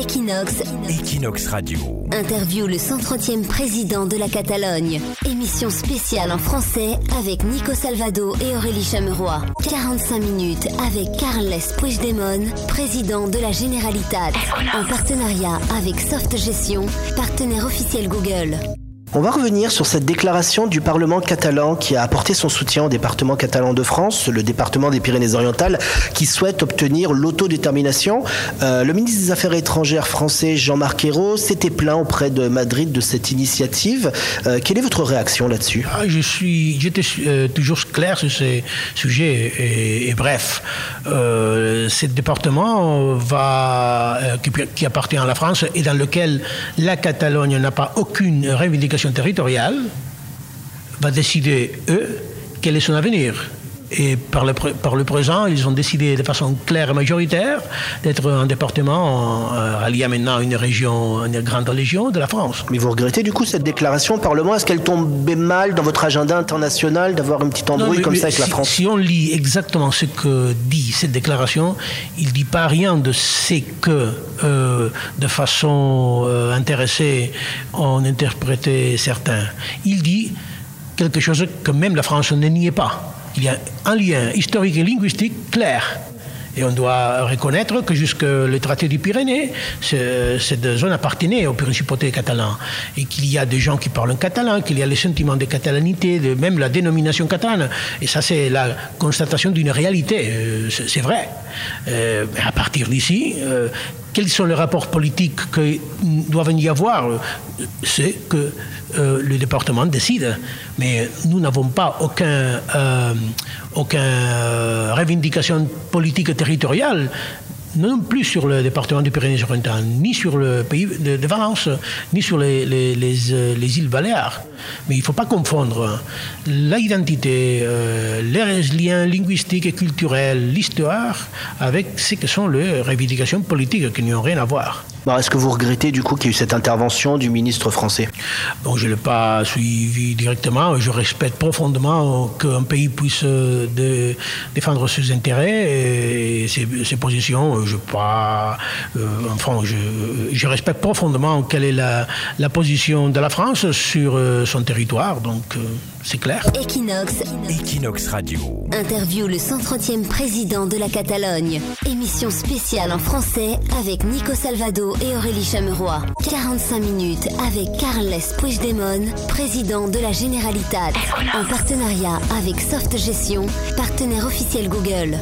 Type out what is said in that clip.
Equinox, Equinox Radio. interview le 130e président de la Catalogne. Émission spéciale en français avec Nico Salvado et Aurélie Chameroy. 45 minutes avec Carles Puigdemont, président de la Generalitat. En partenariat avec Soft Gestion, partenaire officiel Google. On va revenir sur cette déclaration du Parlement catalan qui a apporté son soutien au département catalan de France, le département des Pyrénées-Orientales, qui souhaite obtenir l'autodétermination. Euh, le ministre des Affaires étrangères français Jean-Marc Ayrault s'était plaint auprès de Madrid de cette initiative. Euh, quelle est votre réaction là-dessus? Ah, je suis, j'étais euh, toujours clair sur ces sujets et, bref, ce département va, qui, qui appartient à la France et dans lequel la Catalogne n'a pas aucune revendication territoriale, va décider eux quel est son avenir. Et par le, par le présent, ils ont décidé de façon claire et majoritaire d'être un département euh, allié maintenant à une région, une grande région de la France. Mais vous regrettez du coup cette déclaration au Parlement Est-ce qu'elle tombait mal dans votre agenda international d'avoir une petite embrouille Non, mais- comme mais ça avec la France? Si on lit exactement ce que dit cette déclaration, il ne dit pas rien de ce que, euh, de façon euh, intéressée, on interprétait certains. Il dit quelque chose que même la France ne niait pas. Il y a un lien historique et linguistique clair. Et on doit reconnaître que jusque le traité du Pyrénées, ce- cette zone appartenait aux principautés catalans. Et qu'il y a des gens qui parlent catalan, qu'il y a les sentiments de catalanité, de même la dénomination catalane. Et ça, c'est la constatation d'une réalité. Euh, C'est vrai. Euh, à partir d'ici, euh, quels sont les rapports politiques que doivent y avoir? C'est que euh, le département décide. Mais nous n'avons pas aucun, euh, euh, revendication politique territoriale non plus sur le département du Pyrénées-Orientales, ni sur le pays de, Valence, ni sur les, euh, les îles Baléares. Mais il ne faut pas confondre l'identité, euh, les liens linguistiques et culturels, l'histoire, avec ce que sont les revendications politiques qui n'ont rien à voir. Bon, Est-ce que vous regrettez du coup qu'il y ait eu cette intervention du ministre français? Bon, je ne l'ai pas suivi directement. Je respecte profondément qu'un pays puisse euh, défendre ses intérêts et ses, positions. Je pas, euh, enfin, je, respecte profondément quelle est la, position de la France sur euh, son territoire. Donc, c'est clair. Equinox, Equinox Radio. interview le 130e président de la Catalogne. Émission spéciale en français avec Nico Salvado et Aurélie Chameroy. 45 minutes avec Carles Puigdemont, président de la Generalitat. En partenariat avec Soft Gestion, partenaire officiel Google.